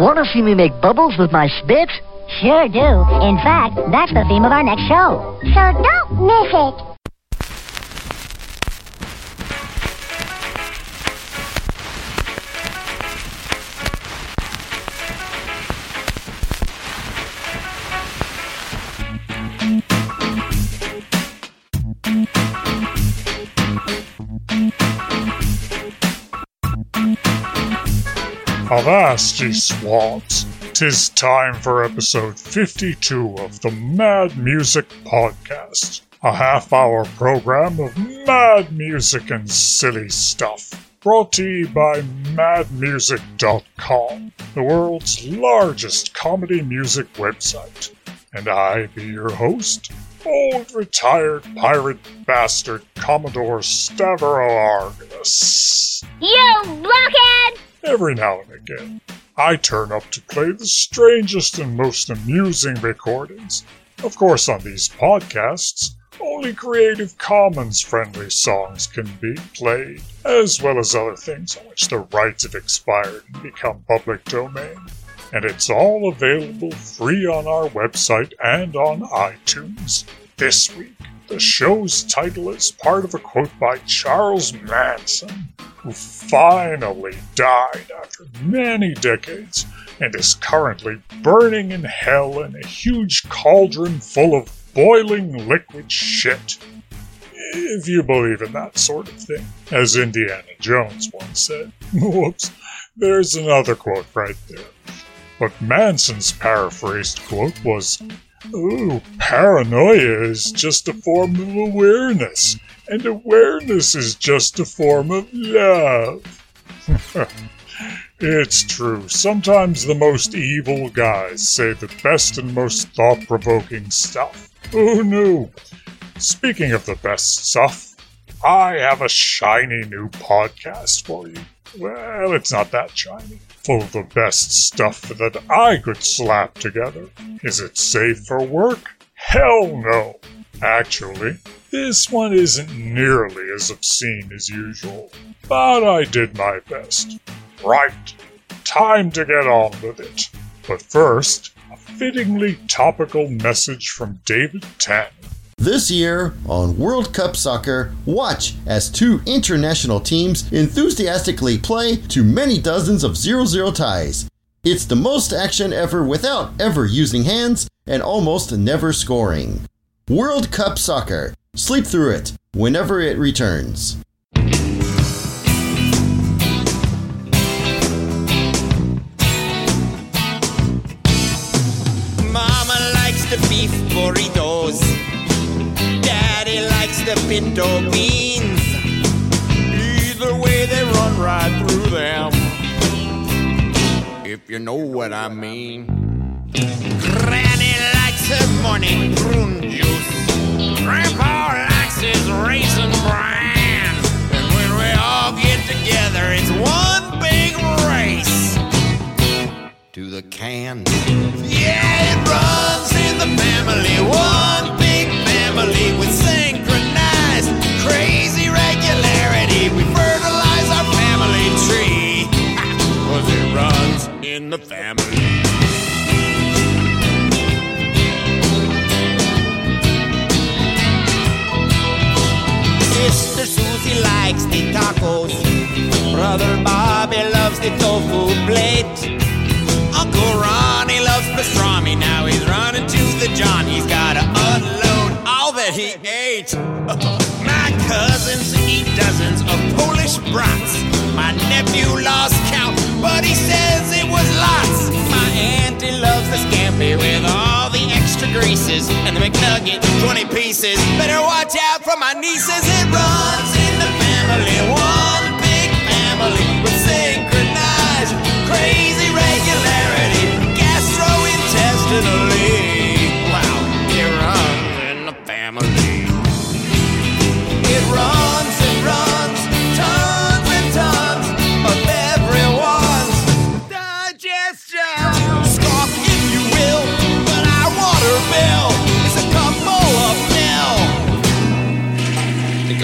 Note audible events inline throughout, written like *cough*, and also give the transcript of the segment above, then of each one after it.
Want to see me make bubbles with my spit? Sure do. In fact, that's the theme of our next show. So don't miss it. Avast, ye swabs! Tis time for episode 52 of the Mad Music Podcast, a half hour program of mad music and silly stuff. Brought to you by madmusic.com, the world's largest comedy music website. And I be your host, old retired pirate bastard Commodore Stavro Argus. You blockhead! Every now and again, I turn up to play the strangest and most amusing recordings. Of course, on these podcasts, only Creative Commons friendly songs can be played, as well as other things on which the rights have expired and become public domain. And it's all available free on our website and on iTunes. This week, the show's title is part of a quote by Charles Manson, who finally died after many decades and is currently burning in hell in a huge cauldron full of boiling liquid shit. If you believe in that sort of thing, as Indiana Jones once said. *laughs* Whoops, there's another quote right there. But Manson's paraphrased quote was Ooh, paranoia is just a form of awareness, and awareness is just a form of love. *laughs* it's true. Sometimes the most evil guys say the best and most thought provoking stuff. Oh no. Speaking of the best stuff, I have a shiny new podcast for you. Well, it's not that shiny. Full of the best stuff that I could slap together. Is it safe for work? Hell no. Actually, this one isn't nearly as obscene as usual, but I did my best. Right, time to get on with it. But first, a fittingly topical message from David Tan. This year on World Cup Soccer, watch as two international teams enthusiastically play to many dozens of 0 0 ties. It's the most action ever without ever using hands and almost never scoring. World Cup Soccer. Sleep through it whenever it returns. Mama likes the beef burritos. The pinto beans. Either way, they run right through them. If you know what I mean. Granny likes her morning prune juice. Grandpa likes his raisin bran. And when we all get together, it's one big race to the can. Yeah, it runs in the family, one big family with in the family. Sister Susie likes the tacos. Brother Bobby loves the tofu plate. Uncle Ronnie loves pastrami. Now he's running to the John. He's gotta unload all that he ate. *laughs* My cousins eat dozens of Polish brats. My nephew lost count, but he says it was lots. My auntie loves the scampi with all the extra greases and the McNugget, 20 pieces. Better watch out for my nieces. It runs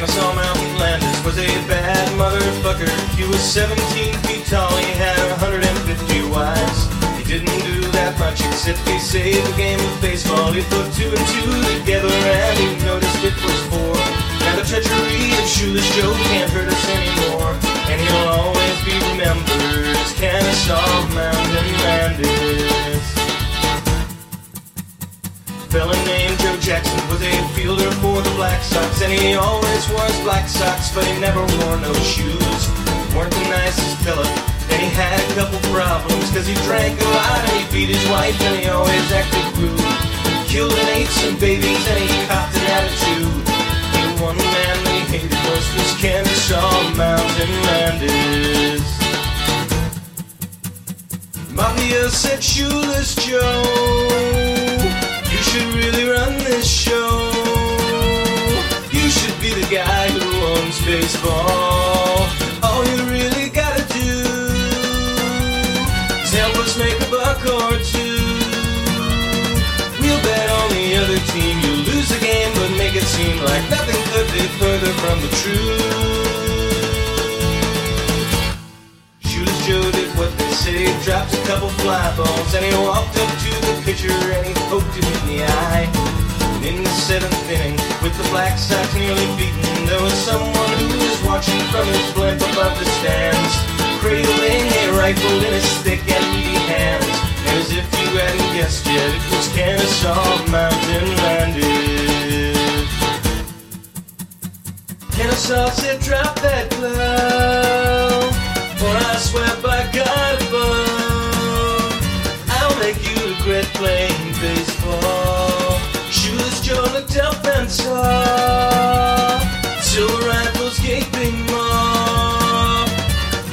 one big family with Landis was a bad motherfucker. He was 17 feet tall, he had 150 wives. He didn't do that much except he saved a game of baseball. He put two and two together and he noticed it was four. Now the treachery of Shoeless Joe can't hurt us anymore. And he'll always be remembered as Kennesaw Mountain Landis. Fella named Joe Jackson was a fielder for the Black Sox, and he always wore black socks, but he never wore no shoes. Weren't the nicest fella, and he had a couple problems, cause he drank a lot and he beat his wife, and he always acted rude. Killed and ate some babies, and he copped an attitude. The one man that he hated was Kennesaw Mountain Landis. Mafia said, Shoeless Joe. You should really run this show. You should be the guy who owns baseball. All you really gotta do is help us make a buck or two. We'll bet on the other team. You'll lose the game, but make it seem like nothing could be further from the truth. Shoeless Joe did what they say, dropped a couple fly balls, and he walked up to pitcher and he poked him in the eye. And in the seventh inning, with the Black Sox nearly beaten, there was someone who was watching from his blimp above the stands, cradling a rifle in his thick and meaty hands. And as if you hadn't guessed yet, it was Kennesaw Mountain Landis. Kennesaw said, drop that glove, or I swear by God above, regret playing baseball. Shoeless Joe looked up and saw silver rifles gaping maw.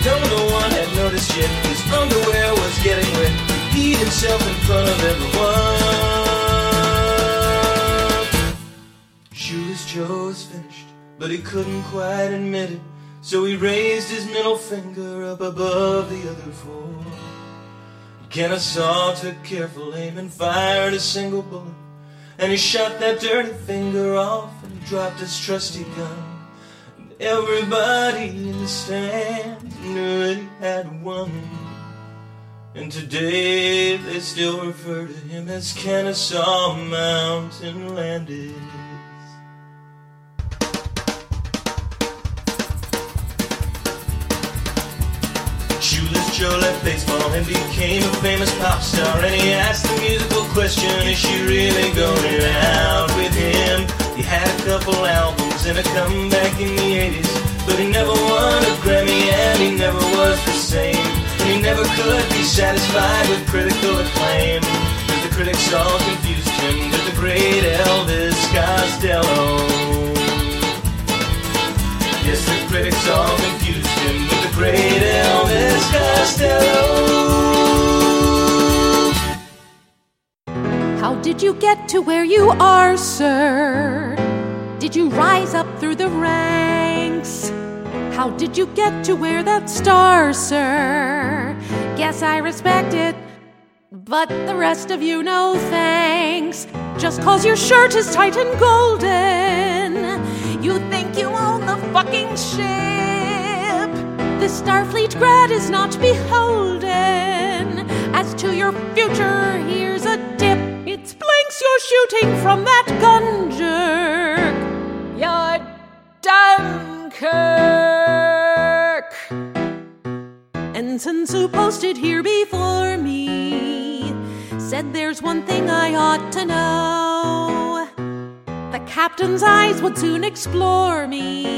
Though no one had noticed yet, his underwear was getting wet. He peed himself in front of everyone. Shoeless Joe's finished, but he couldn't quite admit it. So he raised his middle finger up above the other four. Kennesaw took careful aim and fired a single bullet. And he shot that dirty finger off and he dropped his trusty gun. And everybody in the stands knew he had won. And today they still refer to him as Kennesaw Mountain Landis. Shoeless left baseball and became a famous pop star. And he asked the musical question, is she really going out with him? He had a couple albums and a comeback in the 80s. But he never won a Grammy and he never was the same. And he never could be satisfied with critical acclaim. The critics all confused him with the great Elvis Costello. Yes, the critics all confused him great Elvis Costello. How did you get to where you are, sir? Did you rise up through the ranks? How did you get to wear that star, sir? Guess I respect it, but the rest of you, no thanks. Just cause your shirt is tight and golden, you think you own the fucking ship. The Starfleet grad is not beholden. As to your future, here's a tip. It's blanks you're shooting from that gun jerk. You're Dunkirk. Ensigns who posted here before me said there's one thing I ought to know. The captain's eyes would soon explore me.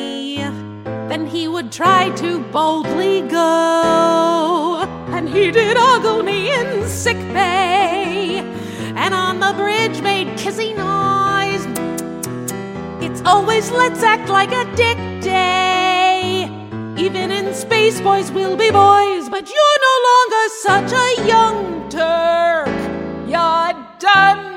He would try to boldly go. And he did ogle me in sick bay. And on the bridge made kissy noise. It's always let's act like a dick day. Even in space, boys will be boys, but you're no longer such a young Turk. You're Dunkirk.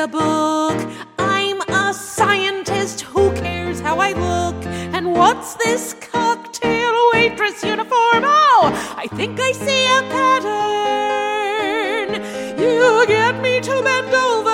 A book. I'm a scientist, who cares how I look? And what's this cocktail waitress uniform? Oh, I think I see a pattern. You get me to bend over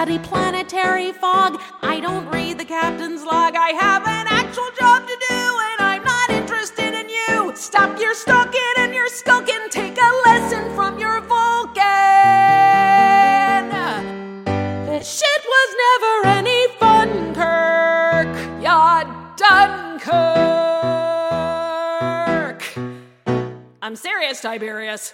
study planetary fog. I don't read the captain's log. I have an actual job to do, and I'm not interested in you. Stop your stalking and your skulking. Take a lesson from your Vulcan. This shit was never any fun, Kirk. You're done. I'm serious, Tiberius.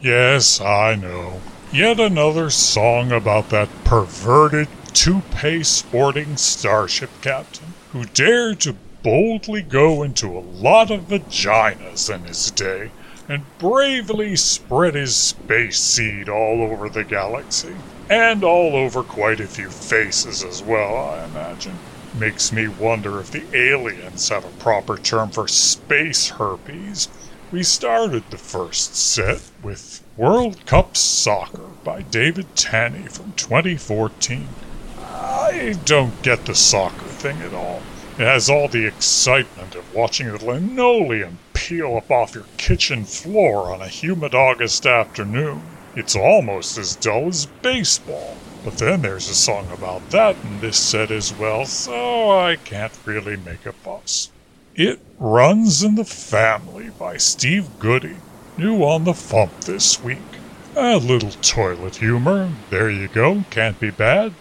Yes, I know. Yet another song about that perverted, toupee sporting starship captain who dared to boldly go into a lot of vaginas in his day and bravely spread his space seed all over the galaxy. And all over quite a few faces as well, I imagine. Makes me wonder if the aliens have a proper term for space herpes. We started the first set with World Cup Soccer by David Tanney from 2014. I don't get the soccer thing at all. It has all the excitement of watching the linoleum peel up off your kitchen floor on a humid August afternoon. It's almost as dull as baseball. But then there's a song about that in this set as well, so I can't really make a fuss. It Runs in the Family by Steve Goodie, new on the Fump this week. A little toilet humor, there you go, can't be bad.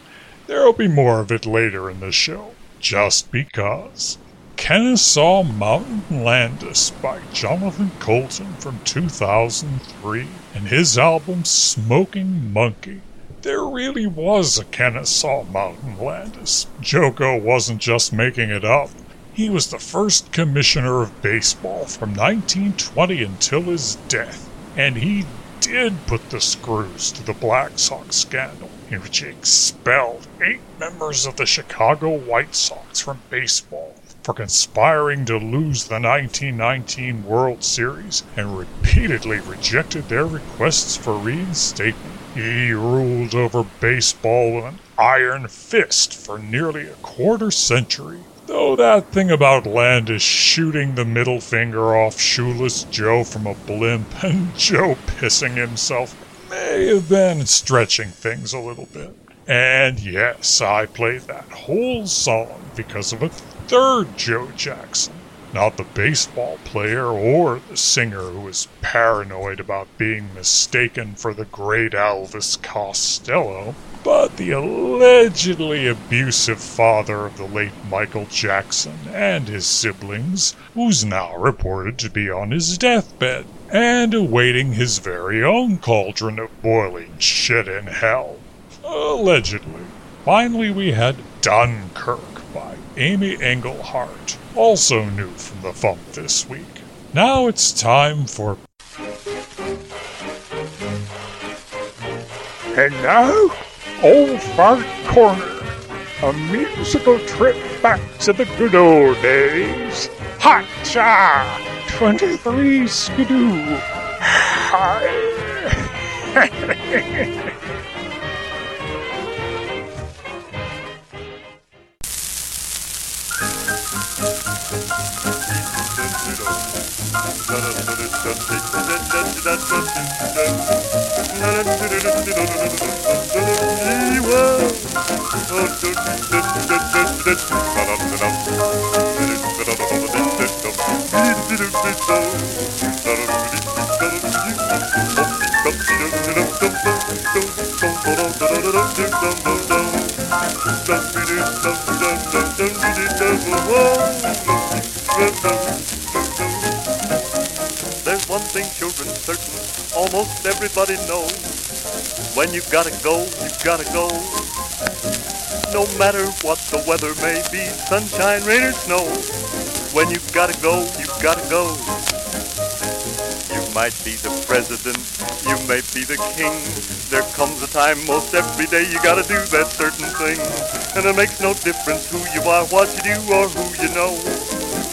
There'll be more of it later in the show, just because. Kennesaw Mountain Landis by Jonathan Coulton from 2003 and his album Smoking Monkey. There really was a Kennesaw Mountain Landis. JoCo wasn't just making it up. He was the first commissioner of baseball from 1920 until his death, and he did put the screws to the Black Sox scandal, in which he expelled eight members of the Chicago White Sox from baseball for conspiring to lose the 1919 World Series and repeatedly rejected their requests for reinstatement. He ruled over baseball with an iron fist for nearly a quarter century. Though that thing about Landis shooting the middle finger off Shoeless Joe from a blimp *laughs* and Joe pissing himself may have been stretching things a little bit. And yes, I played that whole song because of a third Joe Jackson. Not the baseball player or the singer who was paranoid about being mistaken for the great Elvis Costello, but the allegedly abusive father of the late Michael Jackson and his siblings, who's now reported to be on his deathbed and awaiting his very own cauldron of boiling shit in hell. Allegedly. Finally, we had Dunkirk by Amy Engelhardt, also new from the Fump this week. Now it's time for. And Old Fart Corner, a musical trip back to the good old days. Hot cha! 23 skidoo. Hi. *laughs* *laughs* There's one thing children certain, almost everybody knows. When you gotta go, you gotta go. No matter what the weather may be, sunshine, rain, or snow. When you gotta go, you gotta go. You might be the president, you may be the king. There comes a time most every day you gotta do that certain thing. And it makes no difference who you are, what you do, or who you know.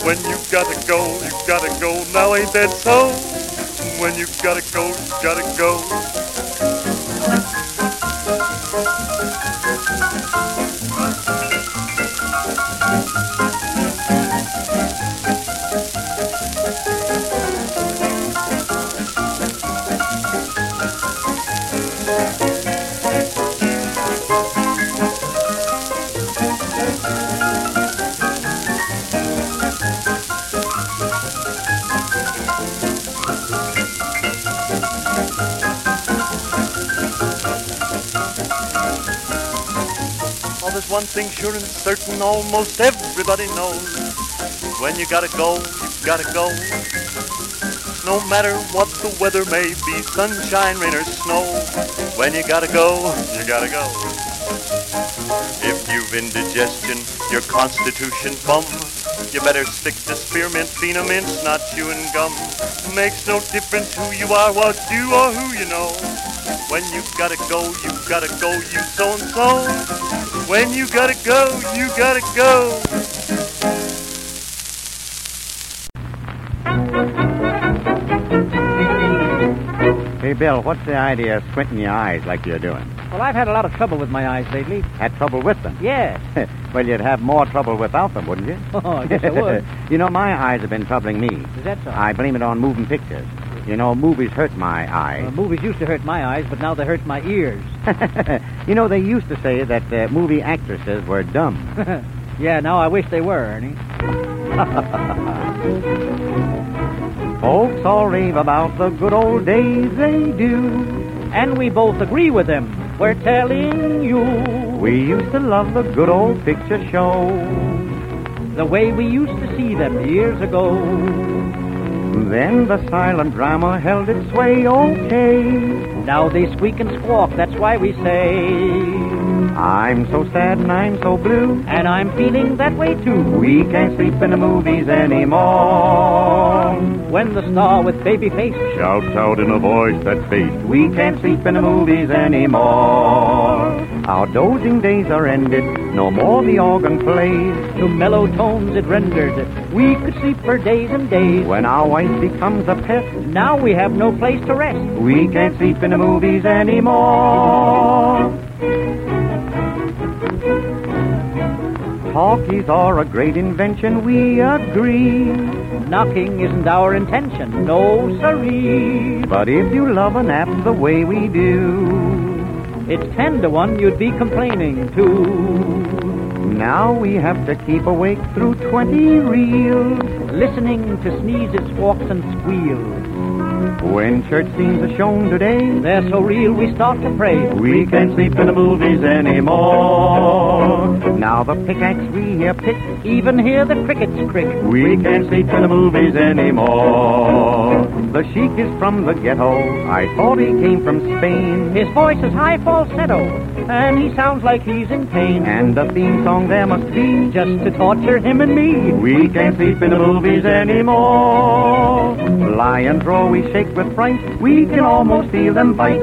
When you gotta go, you gotta go. Now ain't that so? When you gotta go, you gotta go. One thing sure and certain almost everybody knows. When you gotta go, you gotta go. No matter what the weather may be, sunshine, rain, or snow. When you gotta go, you gotta go. If you've indigestion, your constitution bum, you better stick to spearmint, phenom mints, not chewing gum. Makes no difference who you are, what you or who you know. When you gotta go, you gotta go, you so and so. When you gotta go, you gotta go. Hey, Bill, what's the idea of squinting your eyes like you're doing? Well, I've had a lot of trouble with my eyes lately. Had trouble with them? Yes. *laughs* well, you'd have more trouble without them, wouldn't you? *laughs* Oh, I guess I would. *laughs* you know, my eyes have been troubling me. Is that so? I blame it on moving pictures. You know, movies hurt my eyes. Well, movies used to hurt my eyes, but now they hurt my ears. *laughs* you know, they used to say that uh, movie actresses were dumb. *laughs* yeah, now I wish they were, Ernie. *laughs* Folks all rave about the good old days they do. And we both agree with them. We're telling you. We used to love the good old picture show. The way we used to see them years ago. Then the silent drama held its sway, okay. Now they squeak and squawk, that's why we say. I'm so sad and I'm so blue. And I'm feeling that way too. We can't sleep in the movies anymore. When the star with baby face shouts out in a voice that's bass, we can't sleep in the movies anymore. Our dozing days are ended, no more the organ plays. To mellow tones it rendered, we could sleep for days and days. When our wife becomes a pet, now we have no place to rest. We can't sleep in the movies anymore. Talkies are a great invention, we agree. Knocking isn't our intention, no siree. But if you love an app the way we do, it's ten to one you'd be complaining too. Now we have to keep awake through twenty reels, listening to sneezes, squawks, and squeals. When church scenes are shown today, they're so real we start to pray. We can't sleep in the movies anymore. Now the pickaxe we hear pick, even hear the crickets crick. We can't sleep in the movies anymore. The sheik is from the ghetto. I thought he came from Spain. His voice is high falsetto, and he sounds like he's in pain. And the theme song there must be just to torture him and me. We can't sleep in the movies anymore. Lions roar, we shake with fright. We can almost feel them bite.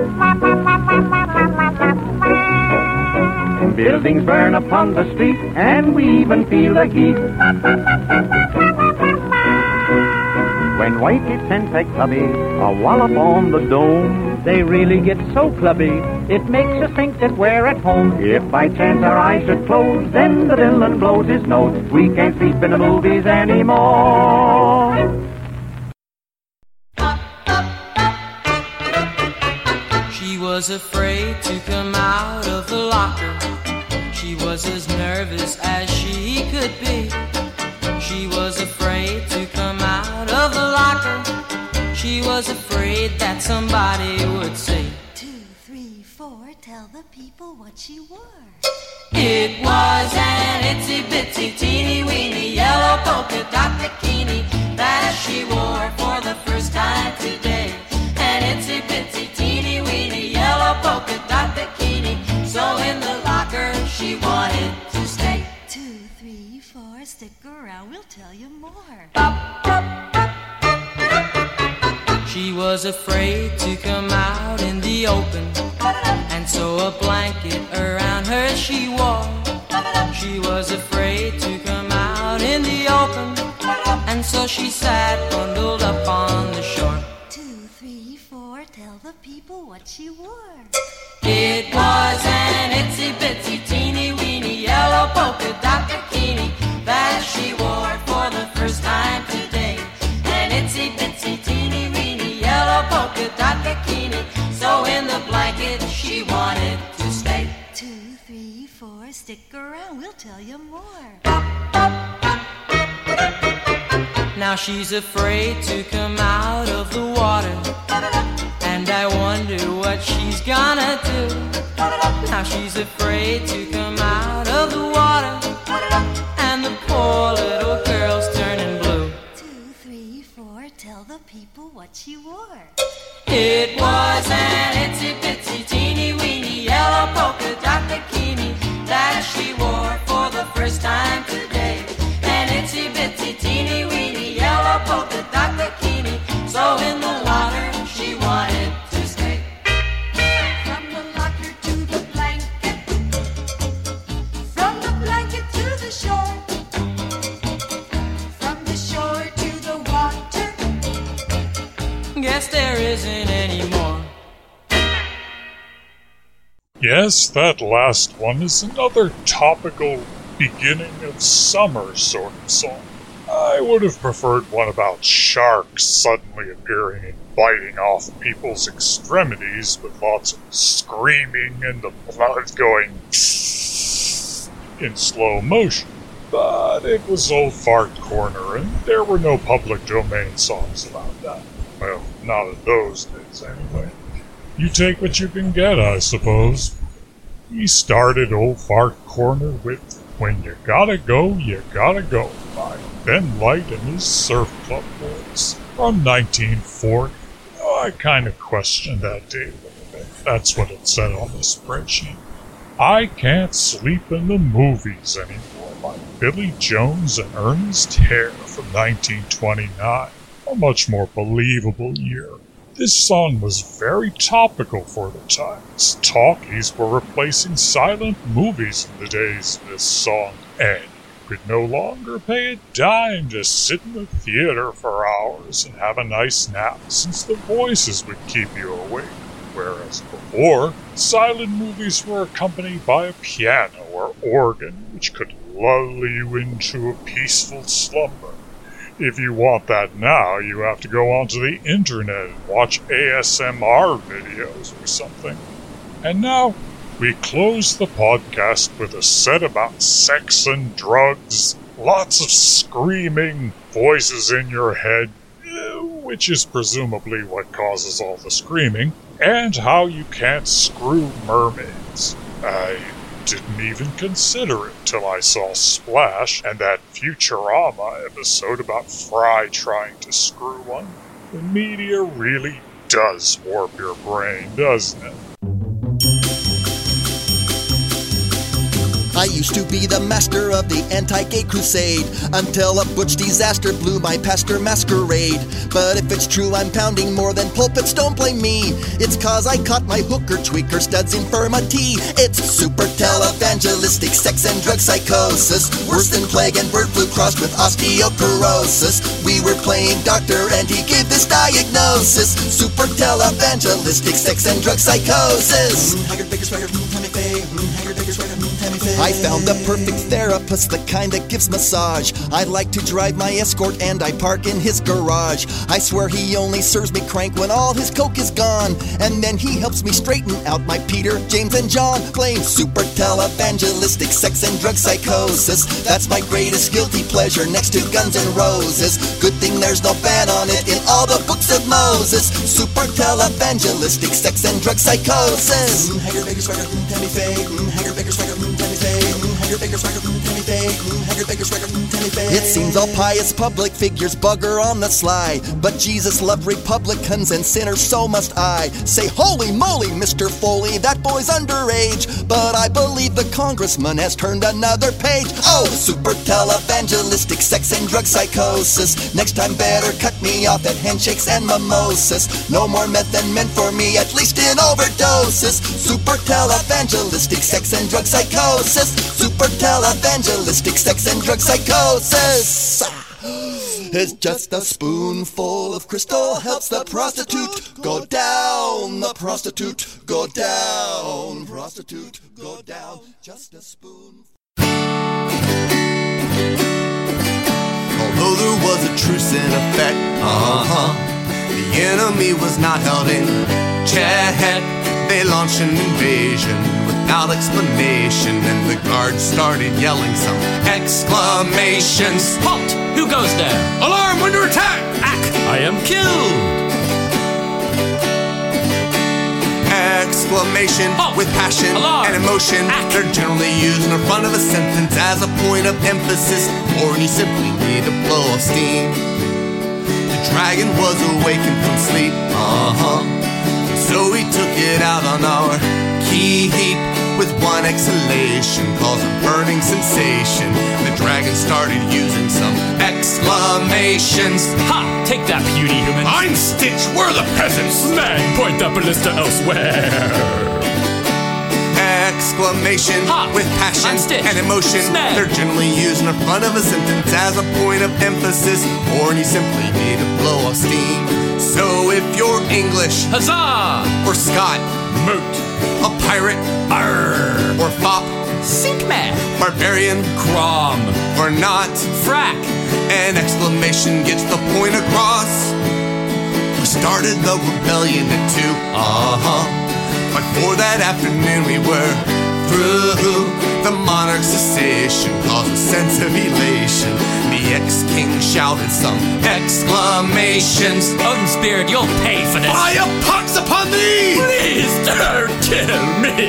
Buildings burn upon the street, and we even feel the heat. When white kids and peg clubby a wallop on the dome, they really get so clubby, it makes us think that we're at home. If by chance our eyes should close, then the villain blows his nose. We can't sleep in the movies anymore. She was afraid to come out of the locker. She was as nervous as she could be. She was afraid She was afraid that somebody would say, Two, three, four, tell the people what she wore. It was an itsy bitsy was afraid to come out in the open, and so a blanket around her she wore. She was afraid to come out in the open, and so she sat bundled up on the shore. Two, three, four, tell the people what she wore. It was an itsy bitsy teeny weeny yellow polka dot tell you more. Now she's afraid to come out of the water. And I wonder what she's gonna do. Now she's afraid to come out of the water. And the poor little girl's turning blue. Two, three, four, tell the people what she wore. It was an itsy bitsy. Yes, that last one is another topical beginning of summer sort of song. I would have preferred one about sharks suddenly appearing and biting off people's extremities with lots of screaming and the blood going in slow motion. But it was Old Fart Corner, and there were no public domain songs about that. Well, not in those days, anyway. You take what you can get, I suppose. He started Old Fart Corner with When You Gotta Go, You Gotta Go by Ben Light and his Surf Club Boys from 1940. Oh, I kind of questioned that date a little bit. That's what it said on the spreadsheet. I Can't Sleep in the Movies Anymore by Billy Jones and Ernest Hare from 1929. A much more believable year. This song was very topical for the times. Talkies were replacing silent movies in the days of this song, and you could no longer pay a dime to sit in the theater for hours and have a nice nap, since the voices would keep you awake. Whereas before, silent movies were accompanied by a piano or organ, which could lull you into a peaceful slumber. If you want that now, you have to go onto the internet and watch ASMR videos or something. And now, we close the podcast with a set about sex and drugs, lots of screaming, voices in your head, which is presumably what causes all the screaming, and how you can't screw mermaids. I didn't even consider it till I saw Splash and that Futurama episode about Fry trying to screw one. The media really does warp your brain, doesn't it? I used to be the master of the anti-gay crusade until a butch disaster blew my pastor masquerade. But if it's true I'm pounding more than pulpits, don't blame me. It's cause I caught my hooker tweaker studs infirmity. It's super televangelistic sex and drug psychosis, worse than plague and bird flu crossed with osteoporosis. We were playing doctor and he gave this diagnosis: super televangelistic sex and drug psychosis. I found the perfect therapist, the kind that gives massage. I like to drive my escort and I park in his garage. I swear he only serves me crank when all his coke is gone. And then he helps me straighten out my Peter, James, and John. Playing super televangelistic sex and drug psychosis. That's my greatest guilty pleasure next to Guns N' Roses. Good thing there's no ban on it in all the books of Moses. Super televangelistic sex and drug psychosis. Mm, Bakker Swaggart, mm, Tammy. Mm, Bakker Swaggart, mm, Tammy It seems all pious public figures bugger on the sly. But Jesus loved Republicans and sinners, so must I. Say, holy moly, Mr. Foley, that boy's underage. But I believe the congressman has turned another page. Oh, super televangelistic sex and drug psychosis. Next time, better cut me off at handshakes and mimosas. No more meth and men for me, at least in overdoses. Super televangelistic sex and drug psychosis. Super televangelistic sex and drug psychosis. It's just a spoonful of crystal helps the prostitute go down. The prostitute go down. Prostitute go down. Just a spoon. Although there was a truce in effect, uh-huh, the enemy was not held in check. They launched an invasion without explanation, and the guards started yelling some exclamations. Halt! Who goes there? Alarm! Under attack! Ack! I am killed! Exclamation halt. with passion and emotion. They're generally used in the front of a sentence as a point of emphasis, or you simply need a blow of steam. The dragon was awakened from sleep. Uh huh. So we took it out on our key heap with one exhalation, caused a burning sensation. The dragon started using some exclamations. Ha! Take that, puny human. I'm Stitch. We're the peasants. Man, point that ballista elsewhere. Exclamation Ha! with passion and emotion. Snag. They're generally used in the front of a sentence as a point of emphasis, or you simply need to blow off steam. So if you're English, Huzzah! or Scot, Moot. Pirate, Arr. or fop, Sink man. barbarian, Crom. or not, Frack. an exclamation gets the point across. We started the rebellion at two, uh huh. But for that afternoon we were through. The monarch's cessation caused a sense of elation. The ex-king shouted some exclamations. Odin Spirit, you'll pay for this. Fire pox upon thee! Please don't kill me.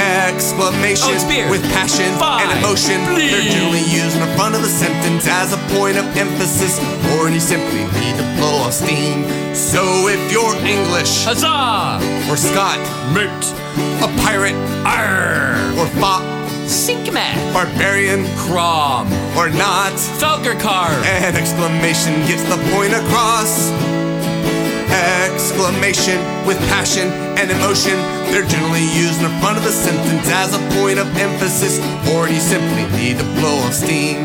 Exclamation spear. with passion Fine, and emotion. They're please. generally used in the front of a sentence as a point of emphasis, or you simply need to blow off steam. So if you're English Huzzah! or Scot, Moot. a pirate Arr. or fop, Barbarian Crom. or not, Felgercarb. an exclamation gets the point across. Exclamation with passion and emotion. They're generally used in the front of a sentence as a point of emphasis, or you simply need to blow off steam.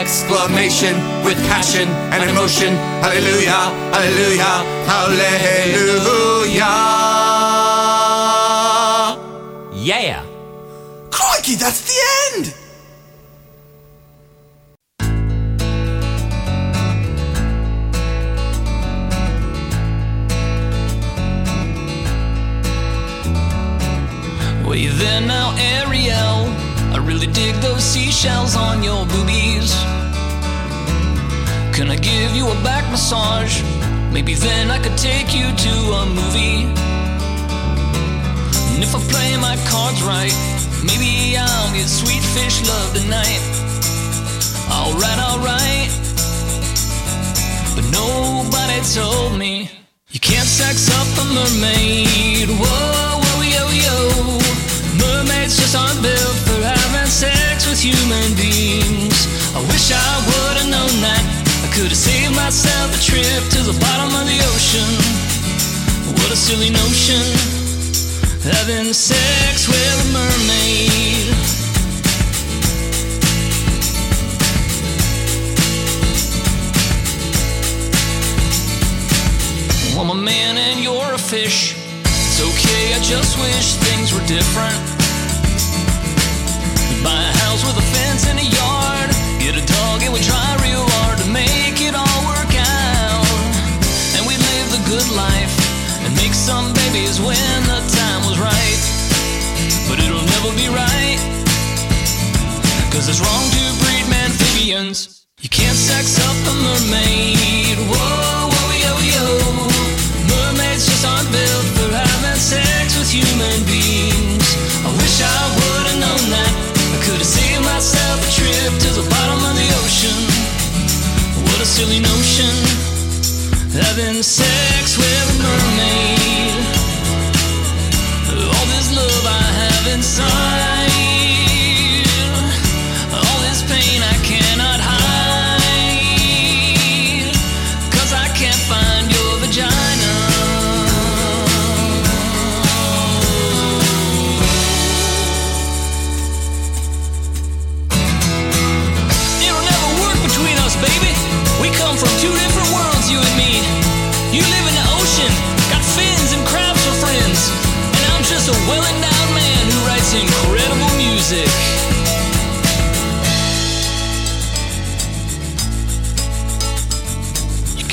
Exclamation with passion and emotion. Hallelujah, hallelujah, hallelujah. Crikey, that's the end! Well, you there now, Ariel. I really dig those seashells on your boobies. Can I give you a back massage? Maybe then I could take you to a movie. And if I play my cards right, maybe I'll get sweet fish love tonight. Alright, alright. But nobody told me you can't sex up a mermaid. Whoa, whoa, yo, yo. Mermaids just aren't built for having sex with human beings. I wish I would've known that. I could've saved myself a trip to the bottom of the ocean. What a silly notion. Having sex with a mermaid. I'm a man and you're a fish. It's okay, I just wish things were different. Buy a house with a fence and a yard. Get a dog and we try real hard to make it all work out. And we live the good life make some babies when the time was right. But it'll never be right. Cause it's wrong to breed amphibians. You can't sex up a mermaid. Whoa, whoa, yo, yo. Mermaids just aren't built for having sex with human beings. I wish I would've known that. I could've saved myself a trip to the bottom of the ocean. What a silly notion. Having sex with a mermaid. All this love I have inside.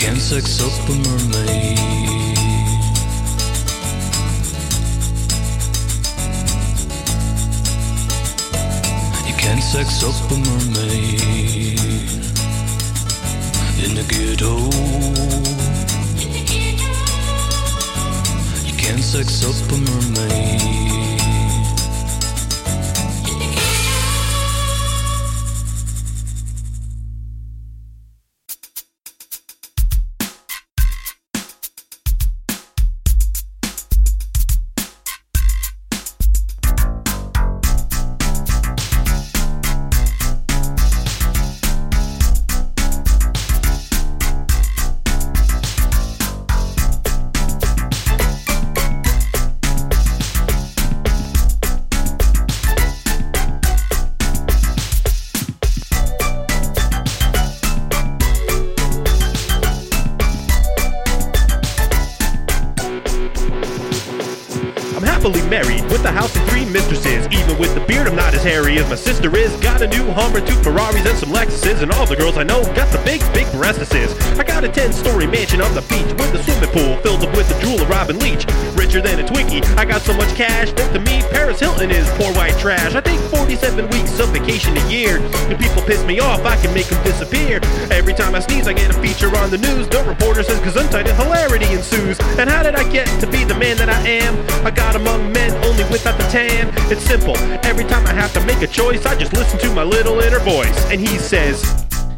You can't sex up a mermaid. You can't sex up a mermaid in the ghetto. You can't sex up a mermaid. Robin Leach. Richer than a Twinkie. I got so much cash that to me, Paris Hilton is poor white trash. I take 47 weeks of vacation a year. When people piss me off, I can make them disappear. Every time I sneeze, I get a feature on the news. The reporter says, tight and hilarity ensues. And how did I get to be the man that I am? I got among men only without the tan. It's simple. Every time I have to make a choice, I just listen to my little inner voice. And he says,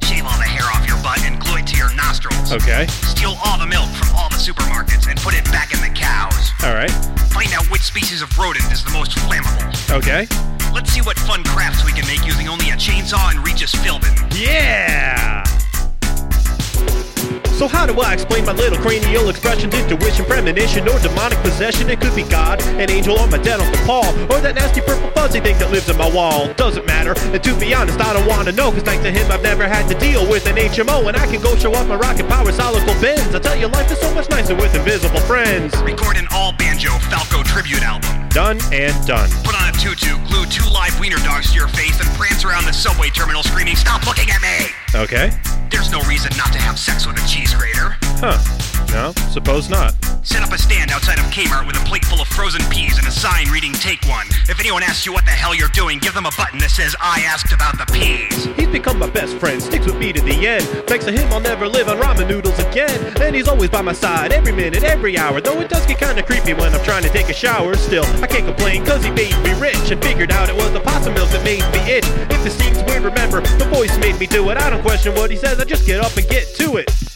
Shave all the hair off your butt and glue it to your nostrils. Okay. Steal all the milk from supermarkets and put it back in the cows. Alright. Find out which species of rodent is the most flammable. Okay. Let's see what fun crafts we can make using only a chainsaw and Regis Philbin. Yeah! So how do I explain my little cranial expressions, intuition, premonition, or demonic possession? It could be God, an angel, or my dead Uncle Paul, or that nasty purple fuzzy thing that lives in my wall. Doesn't matter, and to be honest, I don't wanna know, cause thanks to him I've never had to deal with an HMO, and I can go show off my rocket power solical bins. I tell you, life is so much nicer with invisible friends. Record an all banjo Falco tribute album. Done and done. Put on a tutu, glue two live wiener dogs to your face, and prance around the subway terminal screaming, Stop looking at me! Okay. There's no reason not to have sex with a cheese Huh. No, suppose not. Set up a stand outside of Kmart with a plate full of frozen peas and a sign reading Take One. If anyone asks you what the hell you're doing, give them a button that says I asked about the peas. He's become my best friend, sticks with me to the end. Thanks to him, I'll never live on ramen noodles again. And he's always by my side, every minute, every hour. Though it does get kinda creepy when I'm trying to take a shower. Still, I can't complain, cause he made me rich and figured out it was the possum milk that made me itch. If it seems weird, remember, the voice made me do it. I don't question what he says, I just get up and get to it.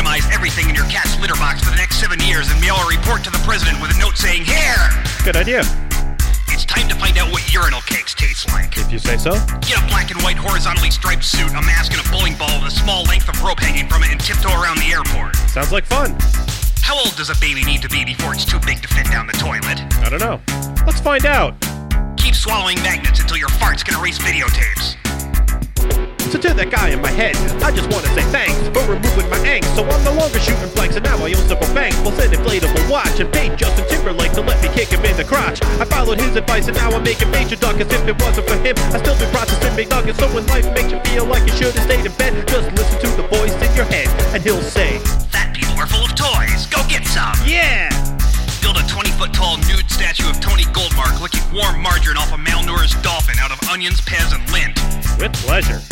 Itemize everything in your cat's litter box for the next seven years and mail a report to the president with a note saying, Here! Good idea. It's time to find out what urinal cakes taste like. If you say so. Get a black and white horizontally striped suit, a mask, and a bowling ball with a small length of rope hanging from it and tiptoe around the airport. Sounds like fun. How old does a baby need to be before it's too big to fit down the toilet? I don't know. Let's find out. Keep swallowing magnets until your farts can erase videotapes. So to that guy in my head, I just want to say thanks for removing my angst. So I'm no longer shooting blanks, and now I own several banks. We'll send inflatable watch and paid Justin Timberlake to let me kick him in the crotch. I followed his advice, and now I'm making major duckets. If it wasn't for him, I'd still be processing big nuggets. So when life makes you feel like you should have stayed in bed, just listen to the voice in your head, and he'll say, Fat people are full of toys. Go get some. Yeah! Build a 20 foot tall nude statue of Tony Goldmark licking warm margarine off a malnourished dolphin out of onions, pez, and lint. With pleasure.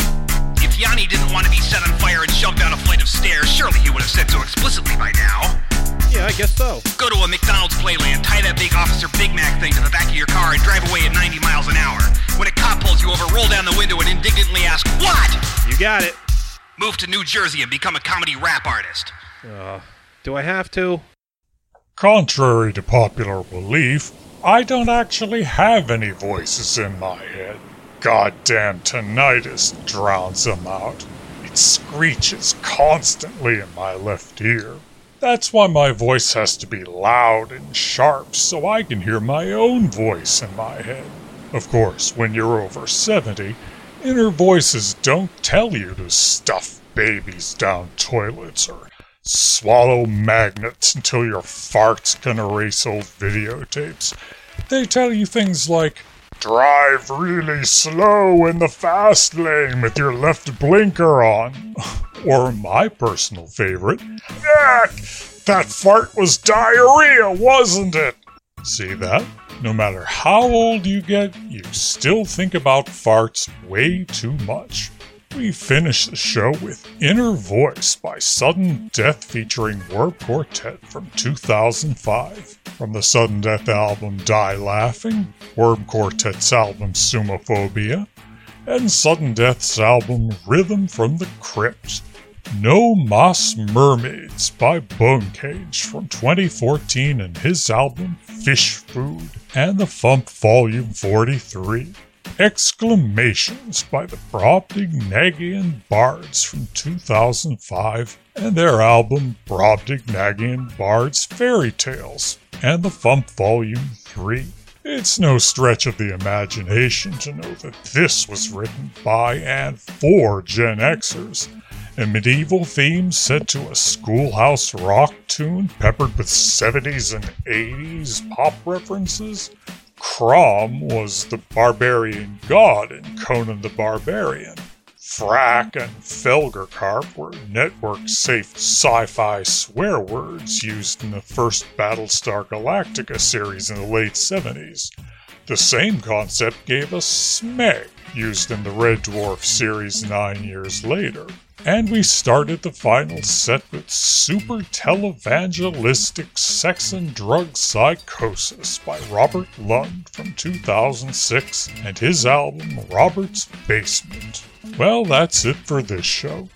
If Yanni didn't want to be set on fire and shoved down a flight of stairs, surely he would have said so explicitly by now. Yeah, I guess so. Go to a McDonald's playland, tie that big Officer Big Mac thing to the back of your car, and drive away at 90 miles an hour. When a cop pulls you over, roll down the window and indignantly ask, What? You got it. Move to New Jersey and become a comedy rap artist. Uh, do I have to? Contrary to popular belief, I don't actually have any voices in my head. Goddamn tinnitus drowns them out. It screeches constantly in my left ear. That's why my voice has to be loud and sharp so I can hear my own voice in my head. Of course, when you're over 70, inner voices don't tell you to stuff babies down toilets or swallow magnets until your farts can erase old videotapes. They tell you things like, drive really slow in the fast lane with your left blinker on. *laughs* Or my personal favorite, that, fart was diarrhea, wasn't it? See that? No matter how old you get, you still think about farts way too much. We finish the show with Inner Voice by Sudden Death featuring Worm Quartet from 2005. From the Sudden Death album Die Laughing, Worm Quartet's album Sumophobia, and Sudden Death's album Rhythm from the Crypt. No Moss Mermaids by Bonecage from 2014 and his album Fish Food, and the Fump Volume 43. Exclamations by the Brobdingnagian Bards from 2005 and their album Brobdingnagian Bards Fairy Tales and the Fump Volume 3. It's no stretch of the imagination to know that this was written by and for Gen Xers. A medieval theme set to a schoolhouse rock tune peppered with 70s and 80s pop references. Crom was the barbarian god in Conan the Barbarian. Frack and Felgercarb were network safe sci fi swear words used in the first Battlestar Galactica series in the late 70s. The same concept gave us Smeg, used in the Red Dwarf series nine years later. And we started the final set with Super Televangelistic Sex and Drug Psychosis by Robert Lund from 2006 and his album Robert's Basement. Well, that's it for this show.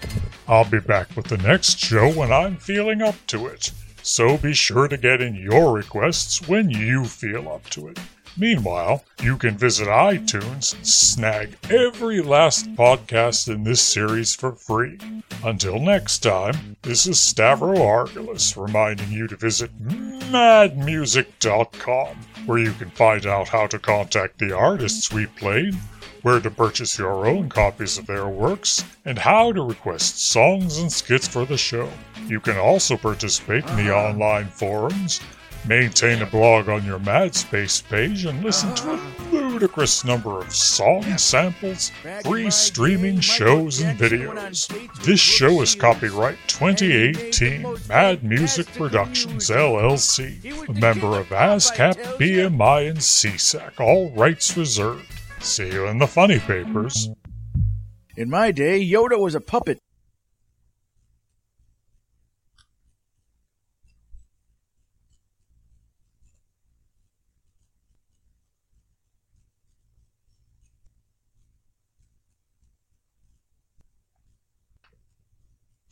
I'll be back with the next show when I'm feeling up to it. So be sure to get in your requests when you feel up to it. Meanwhile, you can visit iTunes and snag every last podcast in this series for free. Until next time, this is Stavro Argelis reminding you to visit madmusic.com, where you can find out how to contact the artists we played, where to purchase your own copies of their works, and how to request songs and skits for the show. You can also participate in the online forums maintain a blog on your MadSpace page, and listen to a ludicrous number of song samples, free streaming shows, and videos. This show is copyright 2018 Mad Music Productions LLC, a member of ASCAP, BMI, and CSAC, all rights reserved. See you in the funny papers. In my day, Yoda was a puppet.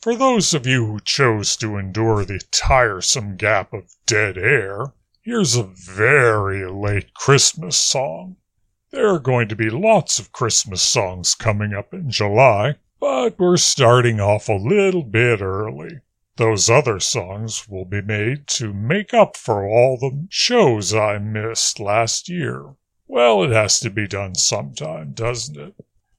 For those of you who chose to endure the tiresome gap of dead air, here's a very late Christmas song. There are going to be lots of Christmas songs coming up in July, but we're starting off a little bit early. Those other songs will be made to make up for all the shows I missed last year. Well, it has to be done sometime, doesn't it?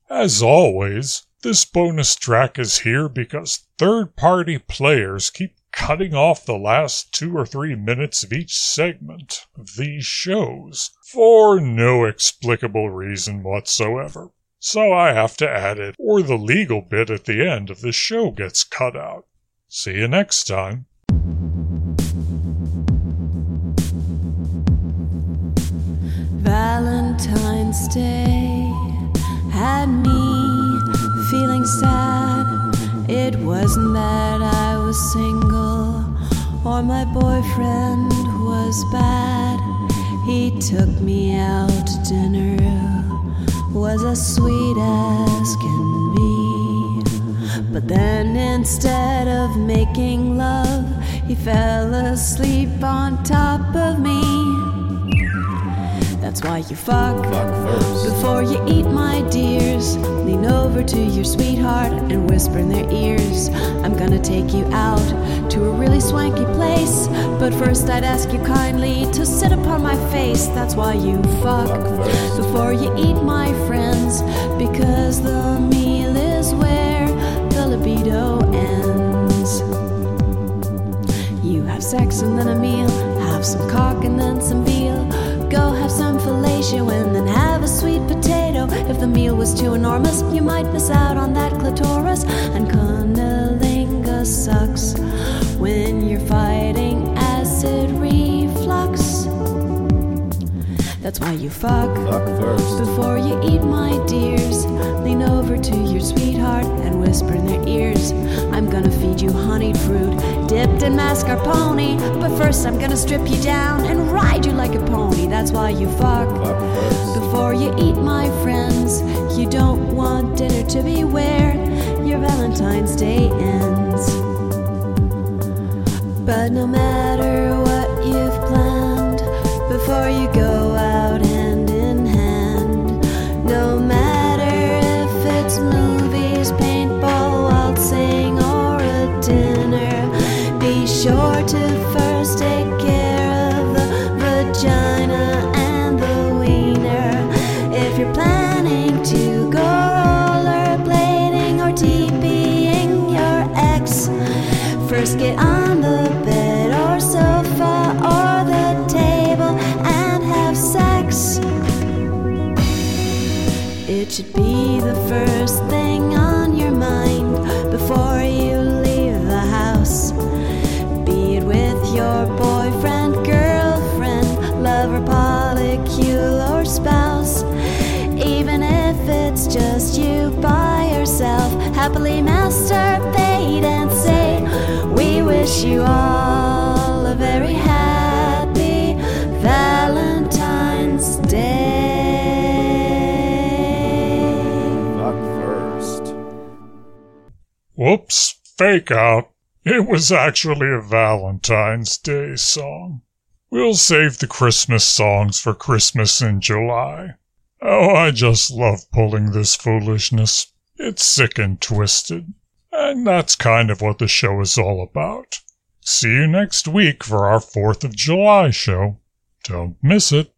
As always, this bonus track is here because third party players keep cutting off the last two or three minutes of each segment of these shows for no explicable reason whatsoever. So I have to add it, or the legal bit at the end of the show gets cut out. See you next time. Valentine's Day had me feeling sad. It wasn't that I was single or my boyfriend was bad. He took me out to dinner, was as sweet as can be. But then instead of making love, he fell asleep on top of me. That's why you fuck, before you eat, my dears. To your sweetheart and whisper in their ears. I'm gonna take you out to a really swanky place. But first, I'd ask you kindly to sit upon my face. That's why you fuck, before you eat, my friends. Because the meal is where the libido ends. You have sex and then a meal, have some cock and then some veal. Go have some fellatio and then have a sweet potato. If the meal was too enormous, you might miss out on that clitoris. And cunnilingus sucks when you're fighting acid reflux. That's why you fuck, Fuck first. before you eat, my dears. Lean over to your sweetheart and whisper in their ears. I'm gonna feed you honeyed fruit dipped in mascarpone. But first, I'm gonna strip you down and ride you like a pony. That's why you fuck, before you eat, my friends. You don't want dinner to be where your Valentine's Day ends. But no matter what you've planned, before you go first thing on your mind before you leave the house. Be it with your boyfriend, girlfriend, lover, polycule, or spouse. Even if it's just you by yourself, happily masturbate and say, We wish you all Whoops, fake out. It was actually a Valentine's Day song. We'll save the Christmas songs for Christmas in July. Oh, I just love pulling this foolishness. It's sick and twisted. And that's kind of what the show is all about. See you next week for our 4th of July show. Don't miss it.